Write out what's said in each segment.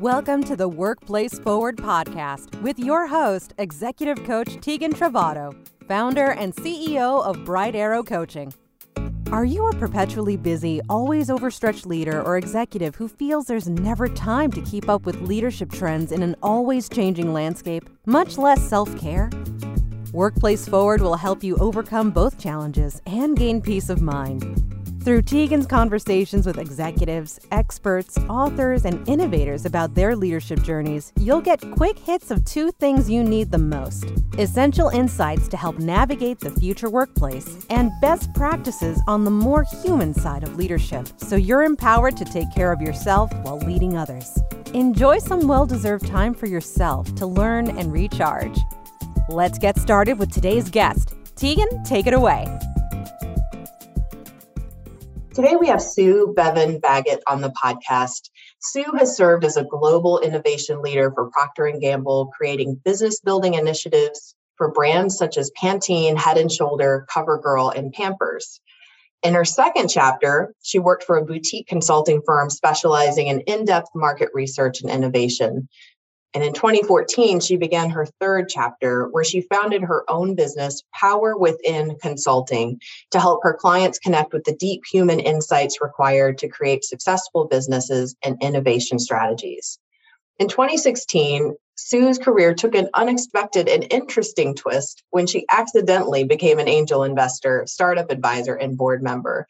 Welcome to the Workplace Forward podcast with your host, Executive Coach Tegan Trovato, founder and CEO of Bright Arrow Coaching. Are you a perpetually busy, always overstretched leader or executive who feels there's never time to keep up with leadership trends in an always changing landscape, much less self care? Workplace Forward will help you overcome both challenges and gain peace of mind. Through Tegan's conversations with executives, experts, authors, and innovators about their leadership journeys, you'll get quick hits of two things you need the most essential insights to help navigate the future workplace, and best practices on the more human side of leadership so you're empowered to take care of yourself while leading others. Enjoy some well deserved time for yourself to learn and recharge. Let's get started with today's guest. Tegan, take it away. Today we have Sue Bevan Baggott on the podcast. Sue has served as a global innovation leader for Procter & Gamble, creating business building initiatives for brands such as Pantene, Head & Shoulder, CoverGirl, and Pampers. In her second chapter, she worked for a boutique consulting firm specializing in in-depth market research and innovation. And in 2014, she began her third chapter where she founded her own business, Power Within Consulting, to help her clients connect with the deep human insights required to create successful businesses and innovation strategies. In 2016, Sue's career took an unexpected and interesting twist when she accidentally became an angel investor, startup advisor, and board member.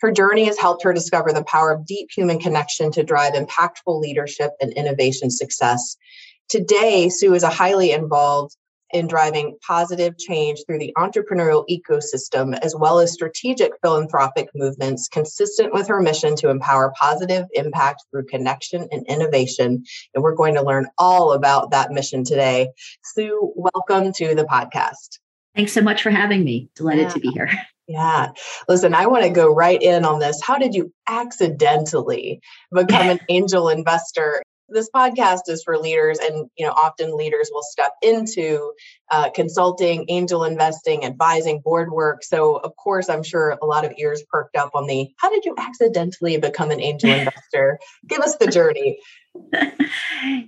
Her journey has helped her discover the power of deep human connection to drive impactful leadership and innovation success. Today, Sue is a highly involved in driving positive change through the entrepreneurial ecosystem, as well as strategic philanthropic movements consistent with her mission to empower positive impact through connection and innovation. And we're going to learn all about that mission today. Sue, welcome to the podcast. Thanks so much for having me. Delighted yeah. to be here. Yeah. Listen, I want to go right in on this. How did you accidentally become an angel investor? This podcast is for leaders, and you know, often leaders will step into uh, consulting, angel investing, advising, board work. So, of course, I'm sure a lot of ears perked up on the how did you accidentally become an angel investor? Give us the journey.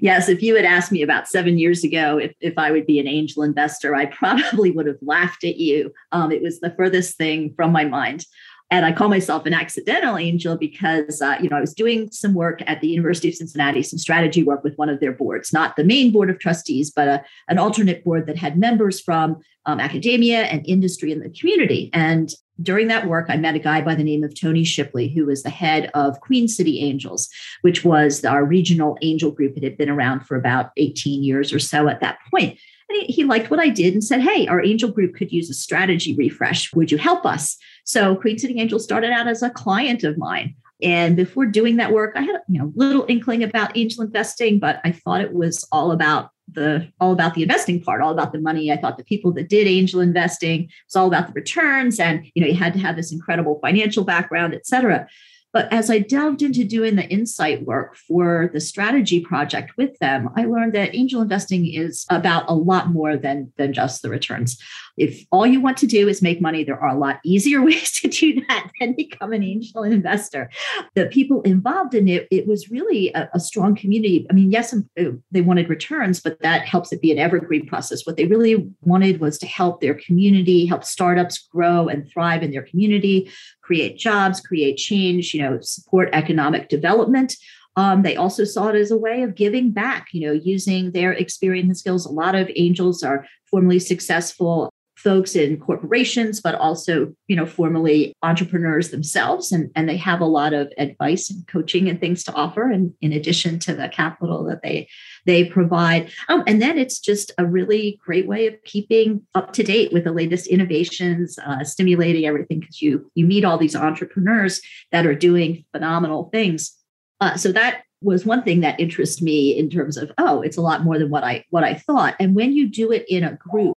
yes, if you had asked me about seven years ago if, if I would be an angel investor, I probably would have laughed at you. Um, it was the furthest thing from my mind. And I call myself an accidental angel because, uh, you know, I was doing some work at the University of Cincinnati, some strategy work with one of their boards, not the main board of trustees, but a, an alternate board that had members from um, academia and industry and the community. And during that work, I met a guy by the name of Tony Shipley, who was the head of Queen City Angels, which was our regional angel group. It had been around for about 18 years or so at that point. And he, he liked what I did and said, Hey, our angel group could use a strategy refresh. Would you help us? So Queen City Angel started out as a client of mine. And before doing that work, I had you know a little inkling about angel investing, but I thought it was all about the all about the investing part, all about the money. I thought the people that did angel investing was all about the returns, and you know you had to have this incredible financial background, et cetera. But as I delved into doing the insight work for the strategy project with them, I learned that angel investing is about a lot more than, than just the returns. If all you want to do is make money, there are a lot easier ways to do that than become an angel investor. The people involved in it, it was really a, a strong community. I mean, yes, um, uh, they wanted returns, but that helps it be an evergreen process. What they really wanted was to help their community, help startups grow and thrive in their community, create jobs, create change, you know, support economic development. Um, they also saw it as a way of giving back, you know, using their experience and skills. A lot of angels are formerly successful folks in corporations, but also, you know, formerly entrepreneurs themselves. And, and they have a lot of advice and coaching and things to offer. And in addition to the capital that they they provide. Um, and then it's just a really great way of keeping up to date with the latest innovations, uh, stimulating everything because you you meet all these entrepreneurs that are doing phenomenal things. Uh, so that was one thing that interests me in terms of oh it's a lot more than what i what i thought and when you do it in a group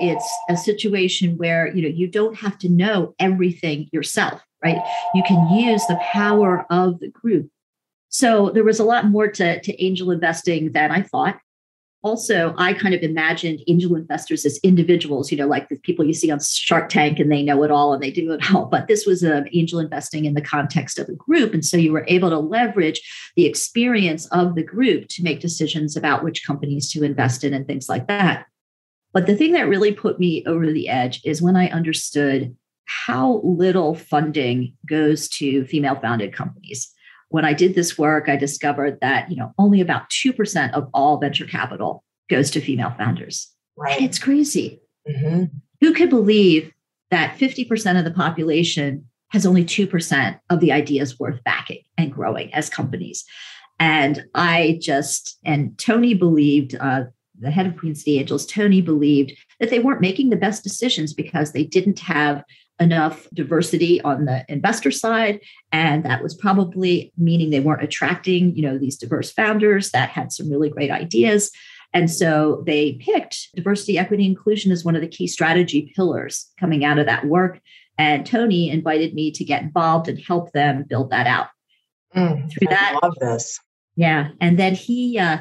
it's a situation where you know you don't have to know everything yourself right? You can use the power of the group. So there was a lot more to, to angel investing than i thought. Also i kind of imagined angel investors as individuals you know like the people you see on shark tank and they know it all and they do it all. But this was um, angel investing in the context of a group. And so you were able to leverage the experience of the group to make decisions about which companies to invest in and things like that but the thing that really put me over the edge is when i understood how little funding goes to female founded companies when I did this work, I discovered that you know only about two percent of all venture capital goes to female founders. Right, and it's crazy. Mm-hmm. Who could believe that fifty percent of the population has only two percent of the ideas worth backing and growing as companies? And I just and Tony believed. Uh, the head of Queen City Angels, Tony believed that they weren't making the best decisions because they didn't have enough diversity on the investor side. And that was probably meaning they weren't attracting you know these diverse founders that had some really great ideas. And so they picked diversity equity inclusion as one of the key strategy pillars coming out of that work. And tony invited me to get involved and help them build that out. Mm, through I that love this. Yeah. And then he uh,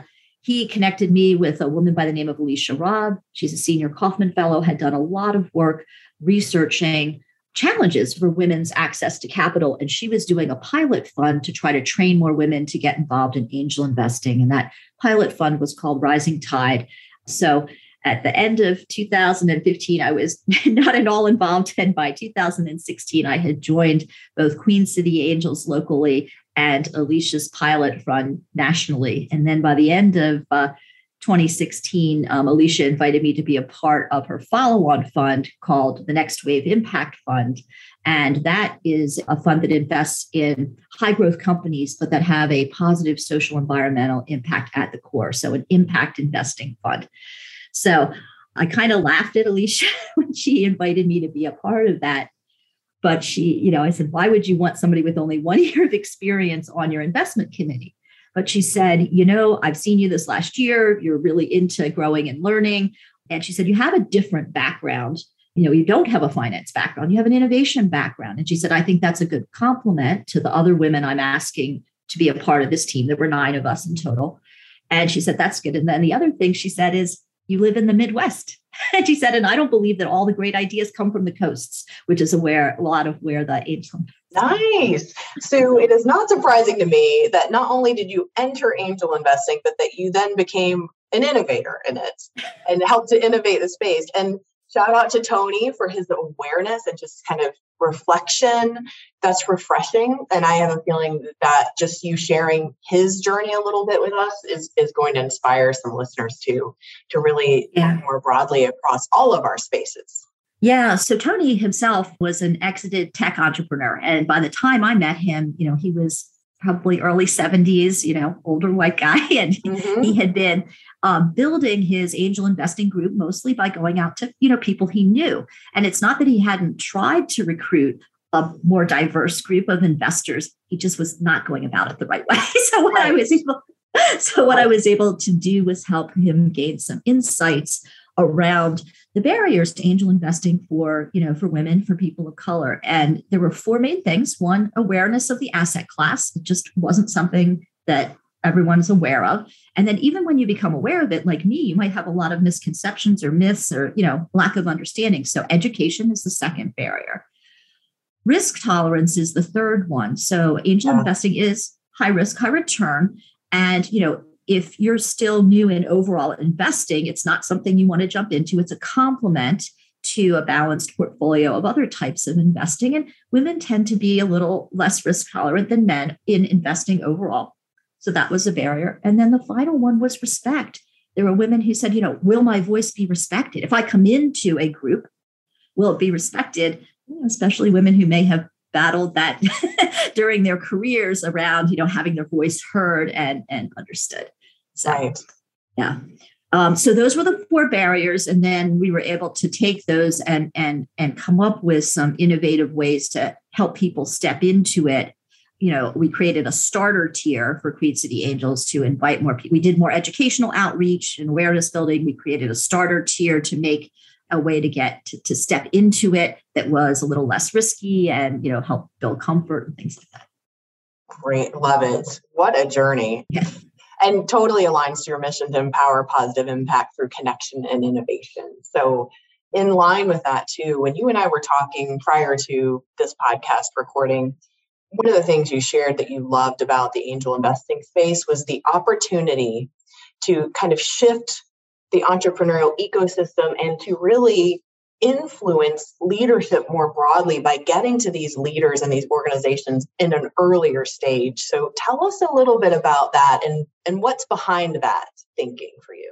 he connected me with a woman by the name of Alicia Robb. She's a senior Kauffman fellow, had done a lot of work researching challenges for women's access to capital. And she was doing a pilot fund to try to train more women to get involved in angel investing. And that pilot fund was called Rising Tide. So at the end of 2015, I was not at all involved. And by 2016, I had joined both Queen City Angels locally and Alicia's pilot fund nationally. And then by the end of uh, 2016, um, Alicia invited me to be a part of her follow on fund called the Next Wave Impact Fund. And that is a fund that invests in high growth companies, but that have a positive social environmental impact at the core. So, an impact investing fund. So, I kind of laughed at Alicia when she invited me to be a part of that. But she, you know, I said, why would you want somebody with only one year of experience on your investment committee? But she said, You know, I've seen you this last year. You're really into growing and learning. And she said, You have a different background. You know, you don't have a finance background, you have an innovation background. And she said, I think that's a good compliment to the other women I'm asking to be a part of this team. There were nine of us in total. And she said, That's good. And then the other thing she said is, You live in the Midwest. And she said, and I don't believe that all the great ideas come from the coasts, which is where a lot of where the angel. Nice. So it is not surprising to me that not only did you enter angel investing, but that you then became an innovator in it and helped to innovate the space. And shout out to Tony for his awareness and just kind of reflection. That's refreshing. And I have a feeling that just you sharing his journey a little bit with us is, is going to inspire some listeners to, to really yeah. more broadly across all of our spaces. Yeah. So Tony himself was an exited tech entrepreneur. And by the time I met him, you know, he was probably early 70s, you know, older white guy. And mm-hmm. he had been um, building his angel investing group mostly by going out to, you know, people he knew. And it's not that he hadn't tried to recruit a more diverse group of investors. He just was not going about it the right way. so what right. I was able, so what I was able to do was help him gain some insights around the barriers to angel investing for you know for women for people of color. And there were four main things. One awareness of the asset class. It just wasn't something that everyone's aware of. And then even when you become aware of it like me you might have a lot of misconceptions or myths or you know lack of understanding. So education is the second barrier. Risk tolerance is the third one. So angel investing is high risk high return. And you know if you're still new in overall investing, it's not something you want to jump into. It's a complement to a balanced portfolio of other types of investing. And women tend to be a little less risk tolerant than men in investing overall. So that was a barrier. And then the final one was respect. There were women who said, you know, will my voice be respected? If I come into a group, will it be respected? Especially women who may have battled that during their careers around, you know, having their voice heard and, and understood. So, right. Yeah. Um, so those were the four barriers, and then we were able to take those and and and come up with some innovative ways to help people step into it. You know, we created a starter tier for Queen City Angels to invite more people. We did more educational outreach and awareness building. We created a starter tier to make a way to get to, to step into it that was a little less risky and you know help build comfort and things like that. Great, love it. What a journey. Yeah. And totally aligns to your mission to empower positive impact through connection and innovation. So, in line with that, too, when you and I were talking prior to this podcast recording, one of the things you shared that you loved about the angel investing space was the opportunity to kind of shift the entrepreneurial ecosystem and to really influence leadership more broadly by getting to these leaders and these organizations in an earlier stage. So tell us a little bit about that and, and what's behind that thinking for you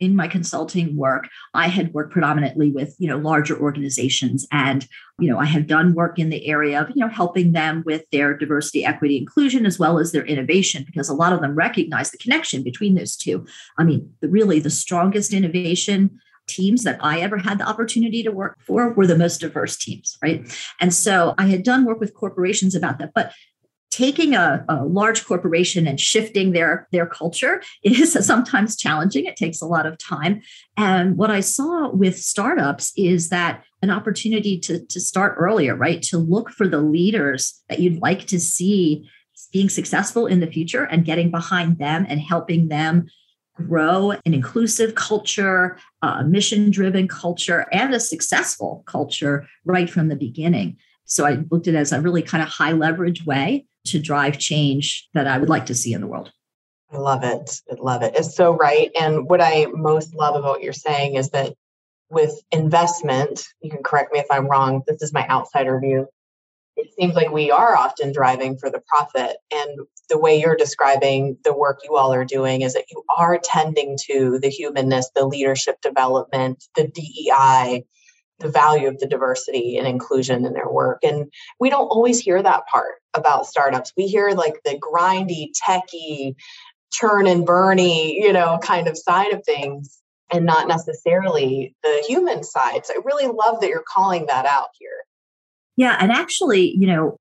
in my consulting work i had worked predominantly with you know larger organizations and you know i have done work in the area of you know helping them with their diversity equity inclusion as well as their innovation because a lot of them recognize the connection between those two i mean really the strongest innovation teams that I ever had the opportunity to work for were the most diverse teams, right? And so I had done work with corporations about that. But taking a, a, large corporation and shifting their their culture is sometimes challenging it takes a lot of time and what i saw with startups is that an opportunity to, to start earlier right to look for the leaders that you'd like to see being successful in the future and getting behind them and helping them grow an inclusive culture a mission driven culture and a successful culture right from the beginning so I looked at it as a really kind of high leverage way to drive change that I would like to see in the world. I love it. I love it. It's so right. And what I most love about what you're saying is that with investment, you can correct me if I'm wrong, this is my outsider view. It seems like we are often driving for the profit. And the way you're describing the work you all are doing is that you are tending to the humanness, the leadership development, the DEI, the value of the diversity and inclusion in their work. And we don't always hear that part about startups. We hear like the grindy, techie, churn and burny, you know, kind of side of things and not necessarily the human side. So I really love that you're calling that out here. Yeah. And actually, you know,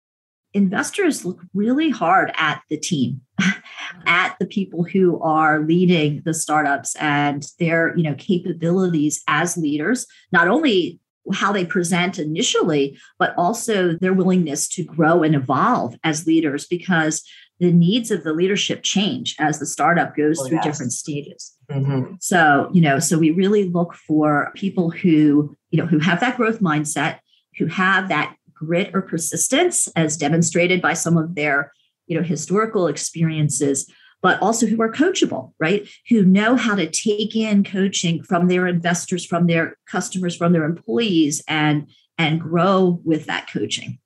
investors look really hard at the team at the people who are leading the startups and their you know capabilities as leaders not only how they present initially, but also their willingness to grow and evolve as leaders because the needs of the leadership change as the startup goes oh, through yes. different stages. Mm-hmm. So, you know, so we really look for people who, you know, who have that growth mindset, who have that grit or persistence as demonstrated by some of their, you know, historical experiences, but also who are coachable, right? Who know how to take in coaching from their investors, from their customers, from their employees and and grow with that coaching.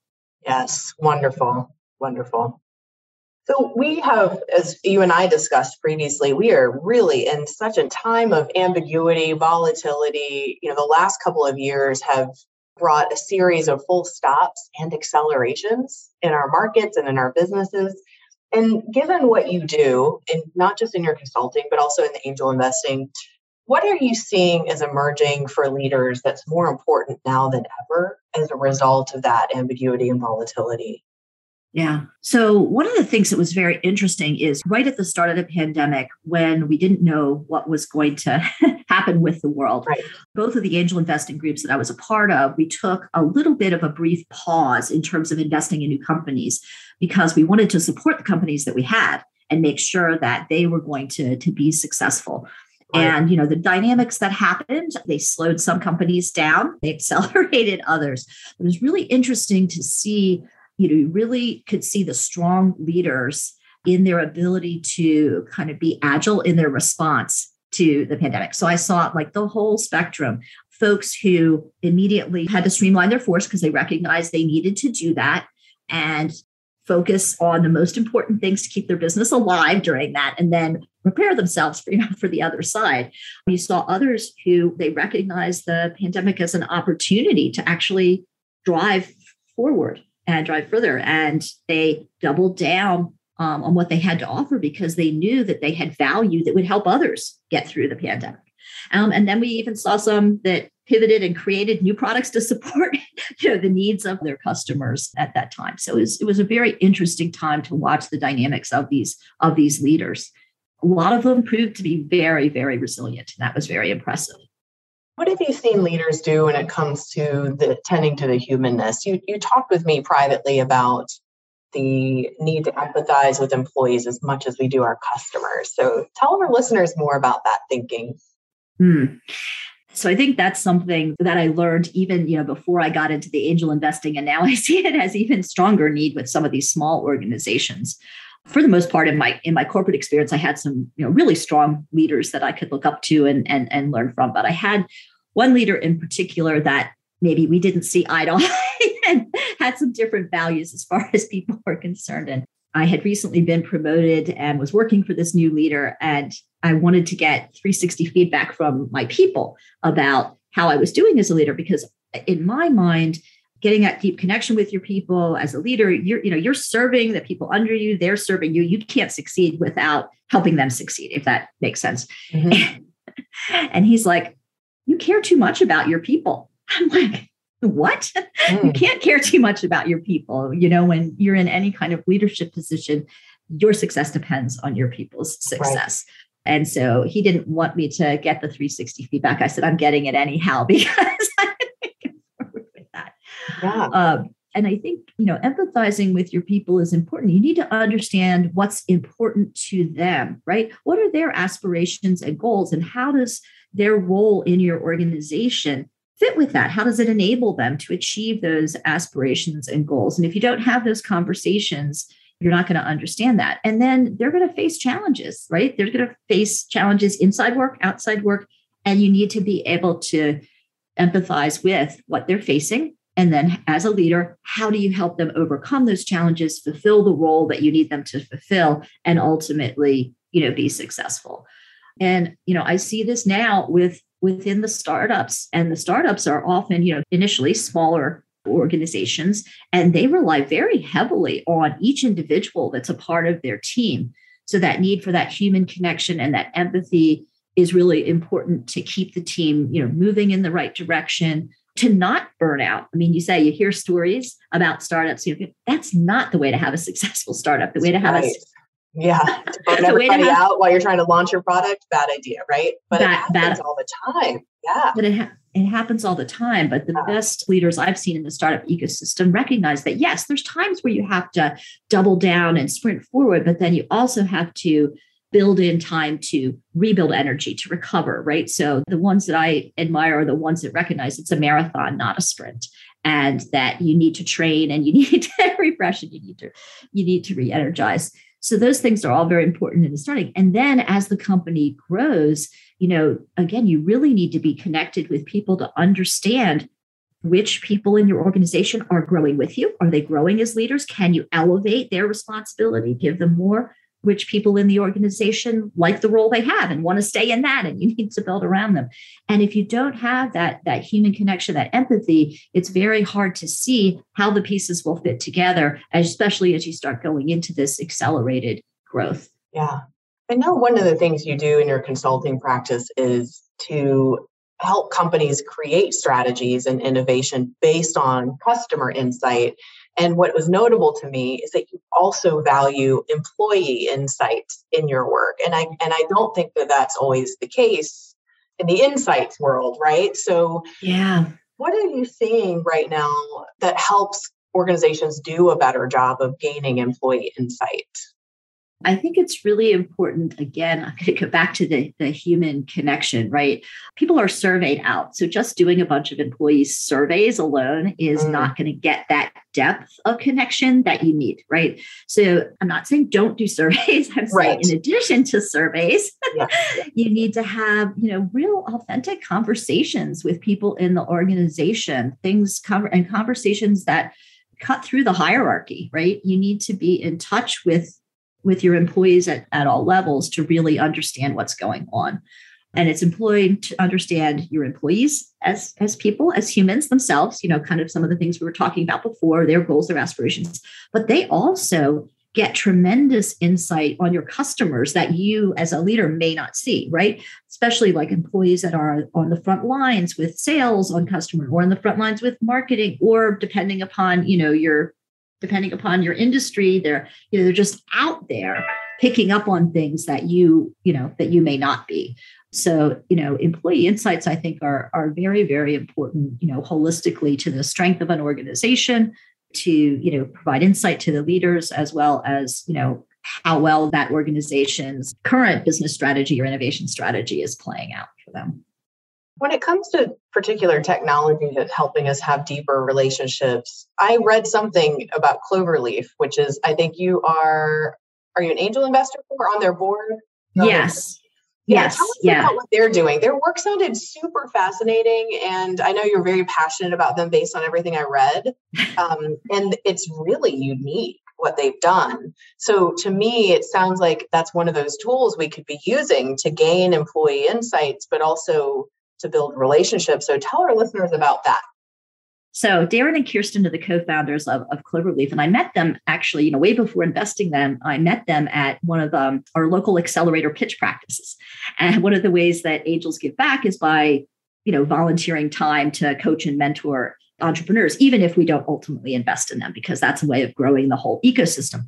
Yes, wonderful. Wonderful. So we have, as you and I discussed previously, we are really in such a time of ambiguity, volatility. You know, the last couple of years have brought a series of full stops and accelerations in our markets and in our businesses. And given what you do, and not just in your consulting, but also in the angel investing, what are you seeing as emerging for leaders that's more important now than ever as a result of that ambiguity and volatility? Yeah. So, one of the things that was very interesting is right at the start of the pandemic, when we didn't know what was going to happen with the world, right. both of the angel investing groups that I was a part of, we took a little bit of a brief pause in terms of investing in new companies because we wanted to support the companies that we had and make sure that they were going to, to be successful. Right. And you know the dynamics that happened, they slowed some companies down, they accelerated others. It was really interesting to see you know, you really could see the strong leaders in their ability to kind of be agile in their response to the pandemic. So I saw like the whole spectrum folks who immediately had to streamline their force because they recognized they needed to do that and focus on the most important things to keep their business alive during that and then prepare themselves for, you know, for the other side. You saw others who they recognized the pandemic as an opportunity to actually drive forward and drive further. And they doubled down um, on what they had to offer because they knew that they had value that would help others get through the pandemic. Um, and then we even saw some that pivoted and created new products to support you know, the needs of their customers at that time. So it was, it was a very interesting time to watch the dynamics of these of these leaders. A lot of them proved to be very, very resilient. And that was very impressive. What have you seen leaders do when it comes to the tending to the humanness? You you talked with me privately about the need to empathize with employees as much as we do our customers. So tell our listeners more about that thinking. Hmm. So I think that's something that I learned even, you know, before I got into the angel investing and now I see it as even stronger need with some of these small organizations. For the most part in my in my corporate experience I had some, you know, really strong leaders that I could look up to and and and learn from, but I had one leader in particular that maybe we didn't see eye to eye and had some different values as far as people were concerned. And I had recently been promoted and was working for this new leader and I wanted to get 360 feedback from my people about how I was doing as a leader because in my mind getting that deep connection with your people as a leader you're you know you're serving the people under you they're serving you. You can't succeed without helping them succeed if that makes sense. Mm-hmm. and he's like you care too much about your people i'm like what mm. you can't care too much about your people you know when you're in any kind of leadership position your success depends on your people's success right. And so he didn't want me to get the 360 feedback. I said, I'm getting it anyhow because I can forward with that. Yeah. Um, and I think, you know, empathizing with your people is important. You need to understand what's important to them, right? What are their aspirations and goals, and how does their role in your organization fit with that? How does it enable them to achieve those aspirations and goals? And if you don't have those conversations, you're not going to understand that. And then they're going to face challenges, right? They're going to face challenges inside work, outside work, and you need to be able to empathize with what they're facing. And then as a leader, how do you help them overcome those challenges, fulfill the role that you need them to fulfill, and ultimately, you know, be successful? And, you know, I see this now with within the startups and the startups are often you know initially smaller organizations, and they rely very heavily on each individual that's a part of their team. So that need for that human connection and that empathy is really important to keep the team, you know, moving in the right direction, to not burn out. I mean, you say you hear stories about startups, you know, that's not the way to have a successful startup. The way to have right. a yeah, to burn everybody have, out while you're trying to launch your product, bad idea, right? But bad, it happens all the time. Yeah. But it, ha- it happens all the time. But the yeah. best leaders I've seen in the startup ecosystem recognize that yes, there's times where you have to double down and sprint forward, but then you also have to build in time to rebuild energy, to recover, right? So the ones that I admire are the ones that recognize it's a marathon, not a sprint. And that you need to train and you need to refresh and you need to you need to re-energize. So those things are all very important in the starting. And then as the company grows, you know, again, you really need to be connected with people to understand which people in your organization are growing with you. Are they growing as leaders? Can you elevate their responsibility, give them more? Which people in the organization like the role they have and want to stay in that and you need to build around them. And if you don't have that that human connection that empathy it's very hard to see how the pieces will fit together especially as you start going into this accelerated growth. Yeah. I know one of the things you do in your consulting practice is to help companies create strategies and innovation based on customer insight and what was notable to me is that you also value employee insights in your work. And I and I don't think that that's always the case in the insights world, right? So yeah. What are you seeing right now that helps organizations do a better job of gaining employee insight? I think it's really important. Again, I'm going to go back to the, the human connection, right? People are surveyed out. So just doing a bunch of employee surveys alone is mm. not going to get that depth of connection that you need, right? So I'm not saying don't do surveys. I'm right. saying in addition to surveys, yeah. you need to have, you know, real authentic conversations with people in the organization, things and conversations that cut through the hierarchy, right? You need to be in touch with with your employees at, at all levels to really understand what's going on. And it's important to understand your employees as as people as humans themselves you know kind of some of the things we were talking about before their goals their aspirations. But they also get tremendous insight on your customers that you as a leader may not see right? Especially like employees that are on the front lines with sales on customer or on the front lines with marketing or depending upon you know your depending upon your industry they're you know they're just out there picking up on things that you you know that you may not be. So you know employee insights i think are are very very important you know holistically to the strength of an organization to you know provide insight to the leaders as well as you know how well that organization's current business strategy or innovation strategy is playing out for them when it comes to particular technology that's helping us have deeper relationships i read something about cloverleaf which is i think you are are you an angel investor or on their board yes yeah, yes. Tell us yeah. about what they're doing. Their work sounded super fascinating. And I know you're very passionate about them based on everything I read. Um, and it's really unique what they've done. So to me, it sounds like that's one of those tools we could be using to gain employee insights, but also to build relationships. So tell our listeners about that. So Darren and Kirsten are the co-founders of, of Cloverleaf, and I met them actually, you know, way before investing them. I met them at one of um, our local accelerator pitch practices, and one of the ways that angels give back is by, you know, volunteering time to coach and mentor entrepreneurs, even if we don't ultimately invest in them, because that's a way of growing the whole ecosystem.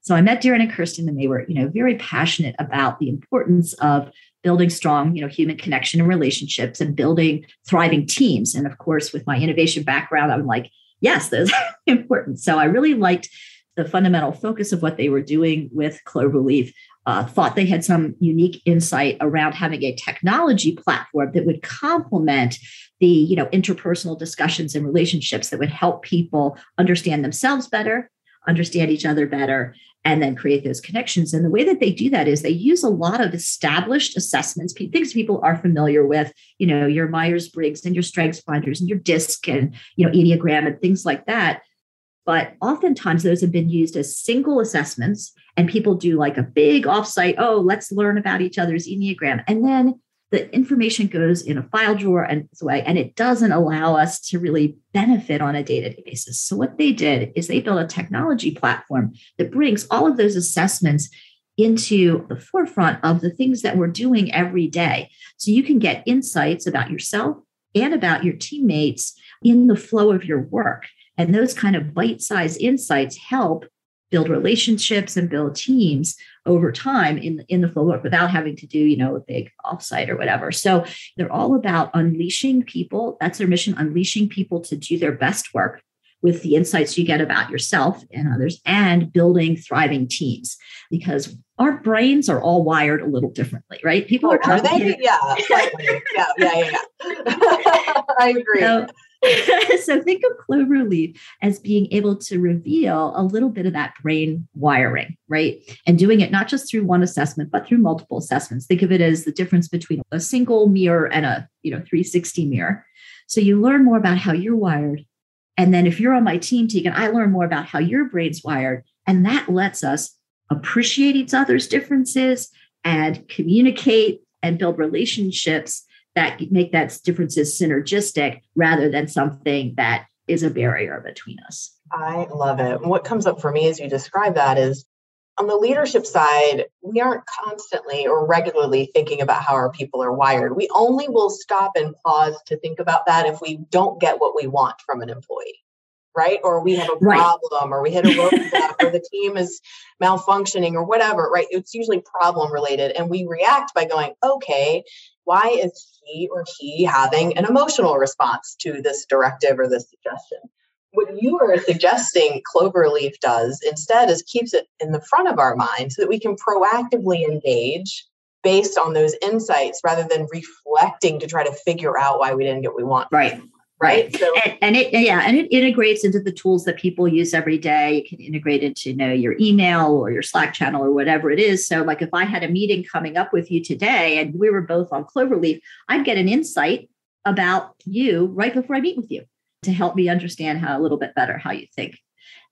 So I met Darren and Kirsten, and they were, you know, very passionate about the importance of building strong you know human connection and relationships and building thriving teams. And of course with my innovation background i'm like yes those are important. So i really liked the fundamental focus of what they were doing with cloverleaf uh, thought they had some unique insight around having a technology platform that would complement the you know interpersonal discussions and relationships that would help people understand themselves better understand each other better and then create those connections. And the way that they do that is they use a lot of established assessments, things people are familiar with, you know, your Myers Briggs and your Strengths Finders and your DISC and, you know, Enneagram and things like that. But oftentimes those have been used as single assessments, and people do like a big offsite, oh, let's learn about each other's Enneagram. And then the information goes in a file drawer and away, and it doesn't allow us to really benefit on a day-to-day basis. So what they did is they built a technology platform that brings all of those assessments into the forefront of the things that we're doing every day. So you can get insights about yourself and about your teammates in the flow of your work. And those kind of bite-sized insights help build relationships and build teams over time in, in the flow work without having to do, you know, a big offsite or whatever. So they're all about unleashing people. That's their mission, unleashing people to do their best work with the insights you get about yourself and others and building thriving teams because our brains are all wired a little differently, right? People oh, are, are they? Yeah. yeah, yeah, yeah, yeah. I agree. So, so think of Cloverleaf as being able to reveal a little bit of that brain wiring, right? And doing it not just through one assessment, but through multiple assessments. Think of it as the difference between a single mirror and a, you know, 360 mirror. So you learn more about how you're wired. And then if you're on my team, Tegan, I learn more about how your brain's wired. And that lets us appreciate each other's differences and communicate and build relationships that make that differences synergistic rather than something that is a barrier between us. I love it. What comes up for me as you describe that is on the leadership side, we aren't constantly or regularly thinking about how our people are wired. We only will stop and pause to think about that if we don't get what we want from an employee right? Or we have a problem, right. or we hit a roadblock, or the team is malfunctioning, or whatever, right? It's usually problem related. And we react by going, okay, why is he or he having an emotional response to this directive or this suggestion? What you are suggesting Cloverleaf does instead is keeps it in the front of our mind so that we can proactively engage based on those insights rather than reflecting to try to figure out why we didn't get what we want. Right right. So, and, and, it yeah and it integrates into the tools that people use every day. You can integrate into you know your email or your slack channel or whatever it is. So like if i had a meeting coming up with you today and we were both on cloverleaf i'd get an insight about you right before i meet with you to help me understand how a little bit better how you think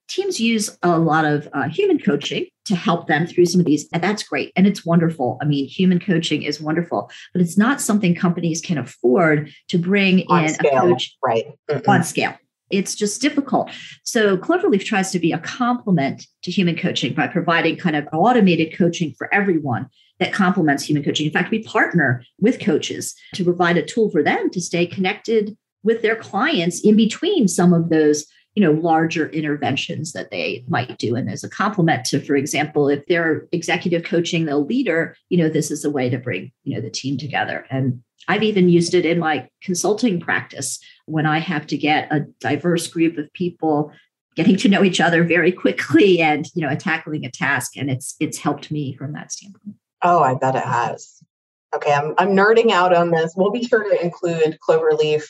teams use a lot of uh, human coaching to help them through some of these and that's great and it's wonderful i mean human coaching is wonderful but it's not something companies can afford to bring on in scale, a coach right mm on scale it's just difficult. So Cloverleaf tries to be a complement to human coaching by providing kind of automated coaching for everyone that complements human coaching. In fact, we partner with coaches to provide a tool for them to stay connected with their clients in between some of those you know larger interventions that they might do. And as a complement to for example if they're executive coaching the leader you know this is a way to bring you know the team together. And i've even used it in my consulting practice when i have to get a diverse group of people getting to know each other very quickly and you know tackling a task. And it's it's helped me from that standpoint. Oh i bet it has. Okay i'm, I'm nerding out on this. We'll be sure to include cloverleaf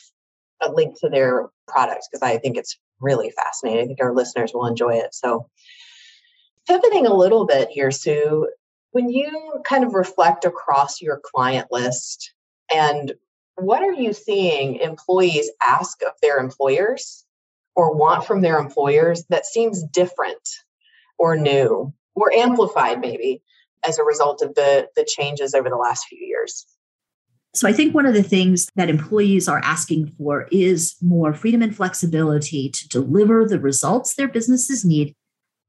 a link to their products because i think it's really fascinating. I think our listeners will enjoy it. So pivoting a little bit here sue when you kind of reflect across your client list and what are you seeing employees ask of their employers or want from their employers that seems different or new or amplified maybe as a result of the the changes over the last few years so i think one of the things that employees are asking for is more freedom and flexibility to deliver the results their businesses need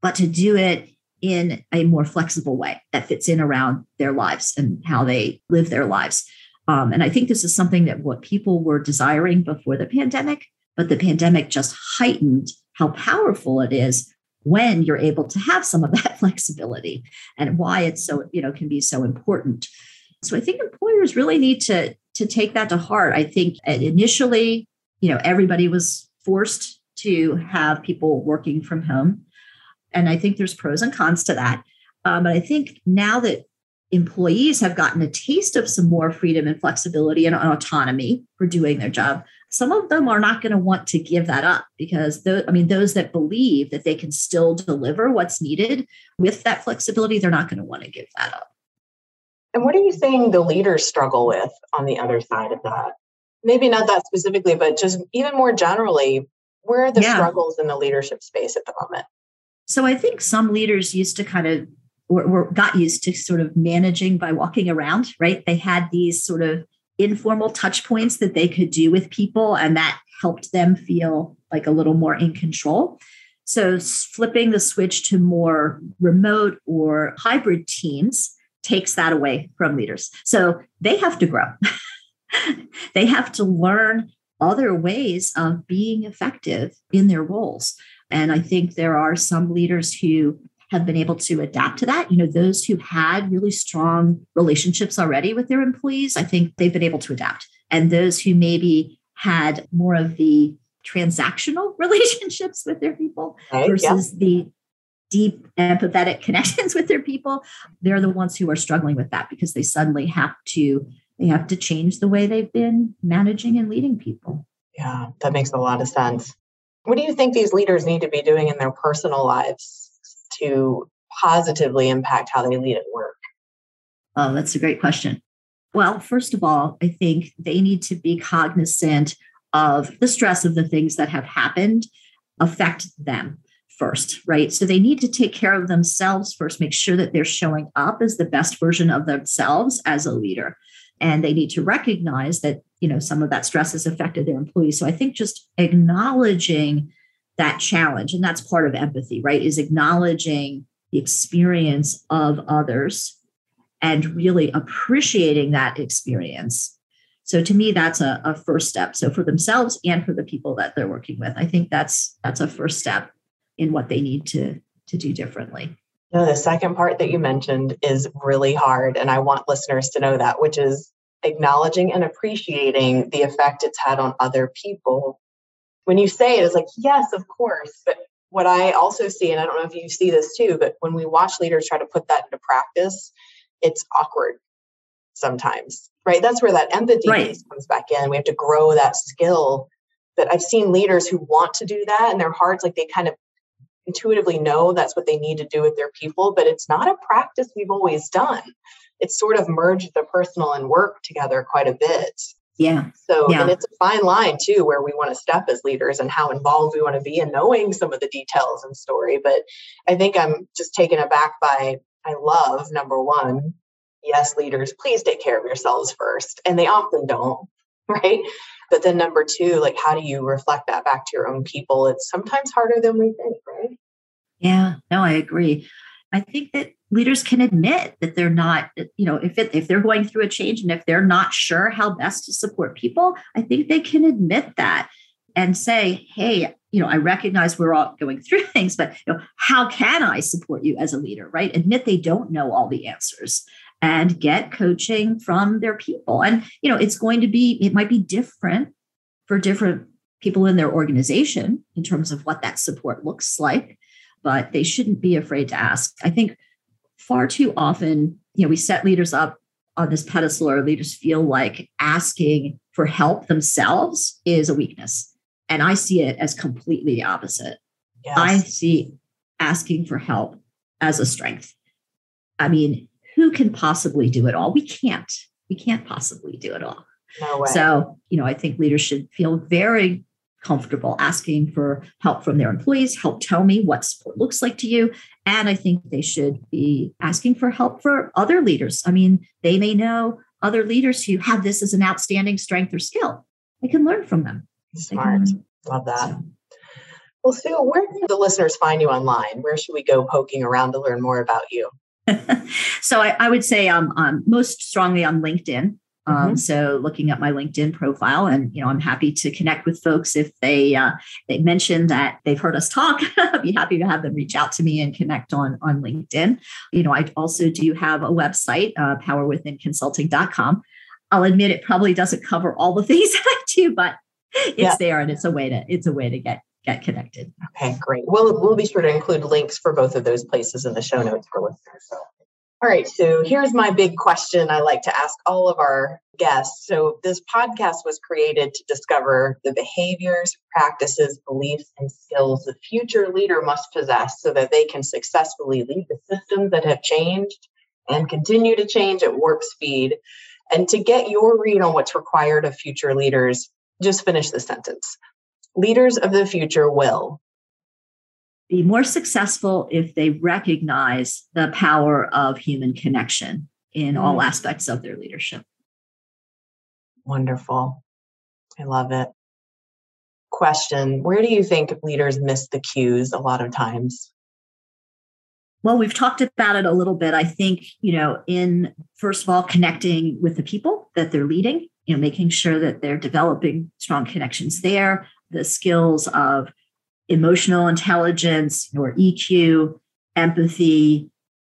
but to do it in a more flexible way that fits in around their lives and how they live their lives um, and i think this is something that what people were desiring before the pandemic but the pandemic just heightened how powerful it is when you're able to have some of that flexibility and why it's so, you know, can be so important. So I think employers really need to, to take that to heart. I think initially, you know, everybody was forced to have people working from home. And I think there's pros and cons to that. Um, but I think now that employees have gotten a taste of some more freedom and flexibility and autonomy for doing their job, some of them are not going to want to give that up because the, I mean, those that believe that they can still deliver what's needed with that flexibility, they're not going to want to give that up. And what are you saying the leaders struggle with on the other side of that? Maybe not that specifically, but just even more generally, where are the yeah. struggles in the leadership space at the moment? So I think some leaders used to kind of or, or got used to sort of managing by walking around, right? They had these sort of informal touch points that they could do with people, and that helped them feel like a little more in control. So, flipping the switch to more remote or hybrid teams takes that away from leaders. So, they have to grow. they have to learn other ways of being effective in their roles. And I think there are some leaders who have been able to adapt to that. You know, those who had really strong relationships already with their employees, I think they've been able to adapt. And those who maybe had more of the transactional relationships with their people right, versus yeah. the deep empathetic connections with their people, they're the ones who are struggling with that because they suddenly have to they have to change the way they've been managing and leading people. Yeah, that makes a lot of sense. What do you think these leaders need to be doing in their personal lives to positively impact how they lead at work? Oh, that's a great question. Well, first of all, I think they need to be cognizant of the stress of the things that have happened affect them first, right? So they need to take care of themselves first, make sure that they're showing up as the best version of themselves as a leader. And they need to recognize that, you know, some of that stress has affected their employees. So I think just acknowledging that challenge and that's part of empathy right is acknowledging the experience of others and really appreciating that experience so to me that's a, a, first step so for themselves and for the people that they're working with i think that's that's a first step in what they need to to do differently no, the second part that you mentioned is really hard and i want listeners to know that which is acknowledging and appreciating the effect it's had on other people when you say it, it's like, yes, of course. But what I also see, and I don't know if you see this too, but when we watch leaders try to put that into practice, it's awkward sometimes, right? That's where that empathy right. comes back in. We have to grow that skill. But I've seen leaders who want to do that and their hearts, like they kind of intuitively know that's what they need to do with their people, but it's not a practice we've always done. It's sort of merged the personal and work together quite a bit. Yeah. So, yeah. and it's a fine line too, where we want to step as leaders and how involved we want to be in knowing some of the details and story. But I think I'm just taken aback by, I love number one, yes, leaders, please take care of yourselves first. And they often don't, right? But then number two, like, how do you reflect that back to your own people? It's sometimes harder than we think, right? Yeah, no, I agree. I think that leaders can admit that they're not you know if it, if they're going through a change and if they're not sure how best to support people i think they can admit that and say hey you know i recognize we're all going through things but you know how can i support you as a leader right admit they don't know all the answers and get coaching from their people and you know it's going to be it might be different for different people in their organization in terms of what that support looks like, but they shouldn't be afraid to ask. I think far too often, you know, we set leaders up on this pedestal or leaders feel like asking for help themselves is a weakness. And I see it as completely the opposite. Yes. I see asking for help as a strength. I mean, who can possibly do it all? We can't. We can't possibly do it all. No way. So, you know, I think leaders should feel very comfortable asking for help from their employees, help tell me what support looks like to you. And I think they should be asking for help for other leaders. I mean, they may know other leaders who have this as an outstanding strength or skill. I can learn from them. Smart. Love that. So. Well, Sue, where can the listeners find you online? Where should we go poking around to learn more about you? so I, I, would say I'm, I'm most strongly on LinkedIn. Um, mm-hmm. So looking at my LinkedIn profile, and you know, I'm happy to connect with folks if they uh, they mention that they've heard us talk. I'd be happy to have them reach out to me and connect on on LinkedIn. You know, I also do have a website, uh, powerwithinconsulting.com. I'll admit it probably doesn't cover all the things that I do, but it's yeah. there and it's a way to it's a way to get get connected. Okay, great. We'll we'll be sure to include links for both of those places in the show notes for listeners. So. All right, so here's my big question I like to ask all of our guests. So, this podcast was created to discover the behaviors, practices, beliefs, and skills the future leader must possess so that they can successfully lead the systems that have changed and continue to change at warp speed. And to get your read on what's required of future leaders, just finish the sentence. Leaders of the future will be more successful if they recognize the power of human connection in all mm. aspects of their leadership. Wonderful. I love it. Question Where do you think leaders miss the cues a lot of times? Well, we've talked about it a little bit. I think, you know, in first of all, connecting with the people that they're leading, you know, making sure that they're developing strong connections there, the skills of emotional intelligence or EQ, empathy,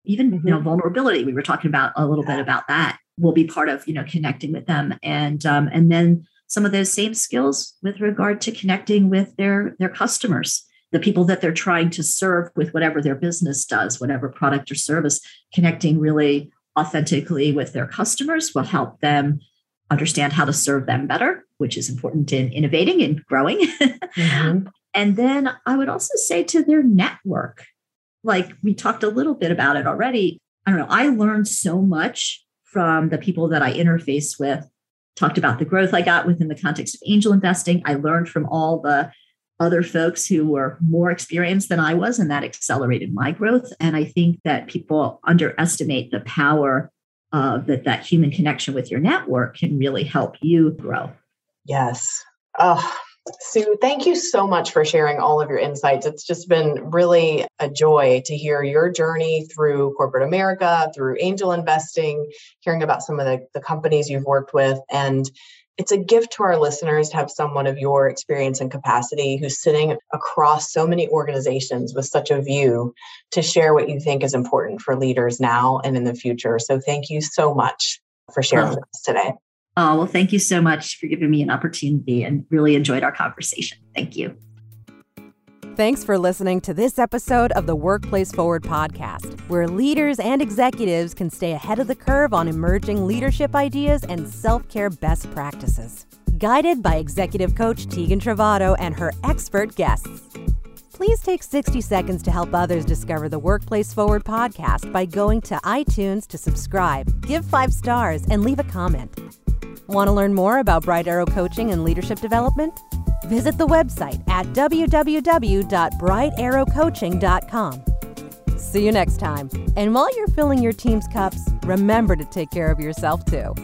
even mm-hmm. you know mm-hmm. vulnerability. We were talking about a little bit about that. Will be part of you know connecting with them, and um, and then some of those same skills with regard to connecting with their their customers the people that they're trying to serve with whatever their business does whatever product or service connecting really authentically with their customers will help them understand how to serve them better which is important in innovating and growing mm-hmm. And then I would also say to their network, like we talked a little bit about it already. I don't know. I learned so much from the people that I interface with, talked about the growth I got within the context of angel investing. I learned from all the other folks who were more experienced than I was, and that accelerated my growth. And I think that people underestimate the power of that that human connection with your network can really help you grow. Yes. Oh, Sue, thank you so much for sharing all of your insights. It's just been really a joy to hear your journey through corporate America, through angel investing, hearing about some of the, the companies you've worked with. And it's a gift to our listeners to have someone of your experience and capacity who's sitting across so many organizations with such a view to share what you think is important for leaders now and in the future. So thank you so much for sharing with us today. Oh, well, thank you so much for giving me an opportunity and really enjoyed our conversation. Thank you. Thanks for listening to this episode of the Workplace Forward podcast, where leaders and executives can stay ahead of the curve on emerging leadership ideas and self care best practices. Guided by executive coach Tegan Trovato and her expert guests. Please take 60 seconds to help others discover the Workplace Forward podcast by going to iTunes to subscribe, give five stars, and leave a comment. Want to learn more about Bright Arrow coaching and leadership development? Visit the website at www.brightarrowcoaching.com. See you next time. And while you're filling your team's cups, remember to take care of yourself too.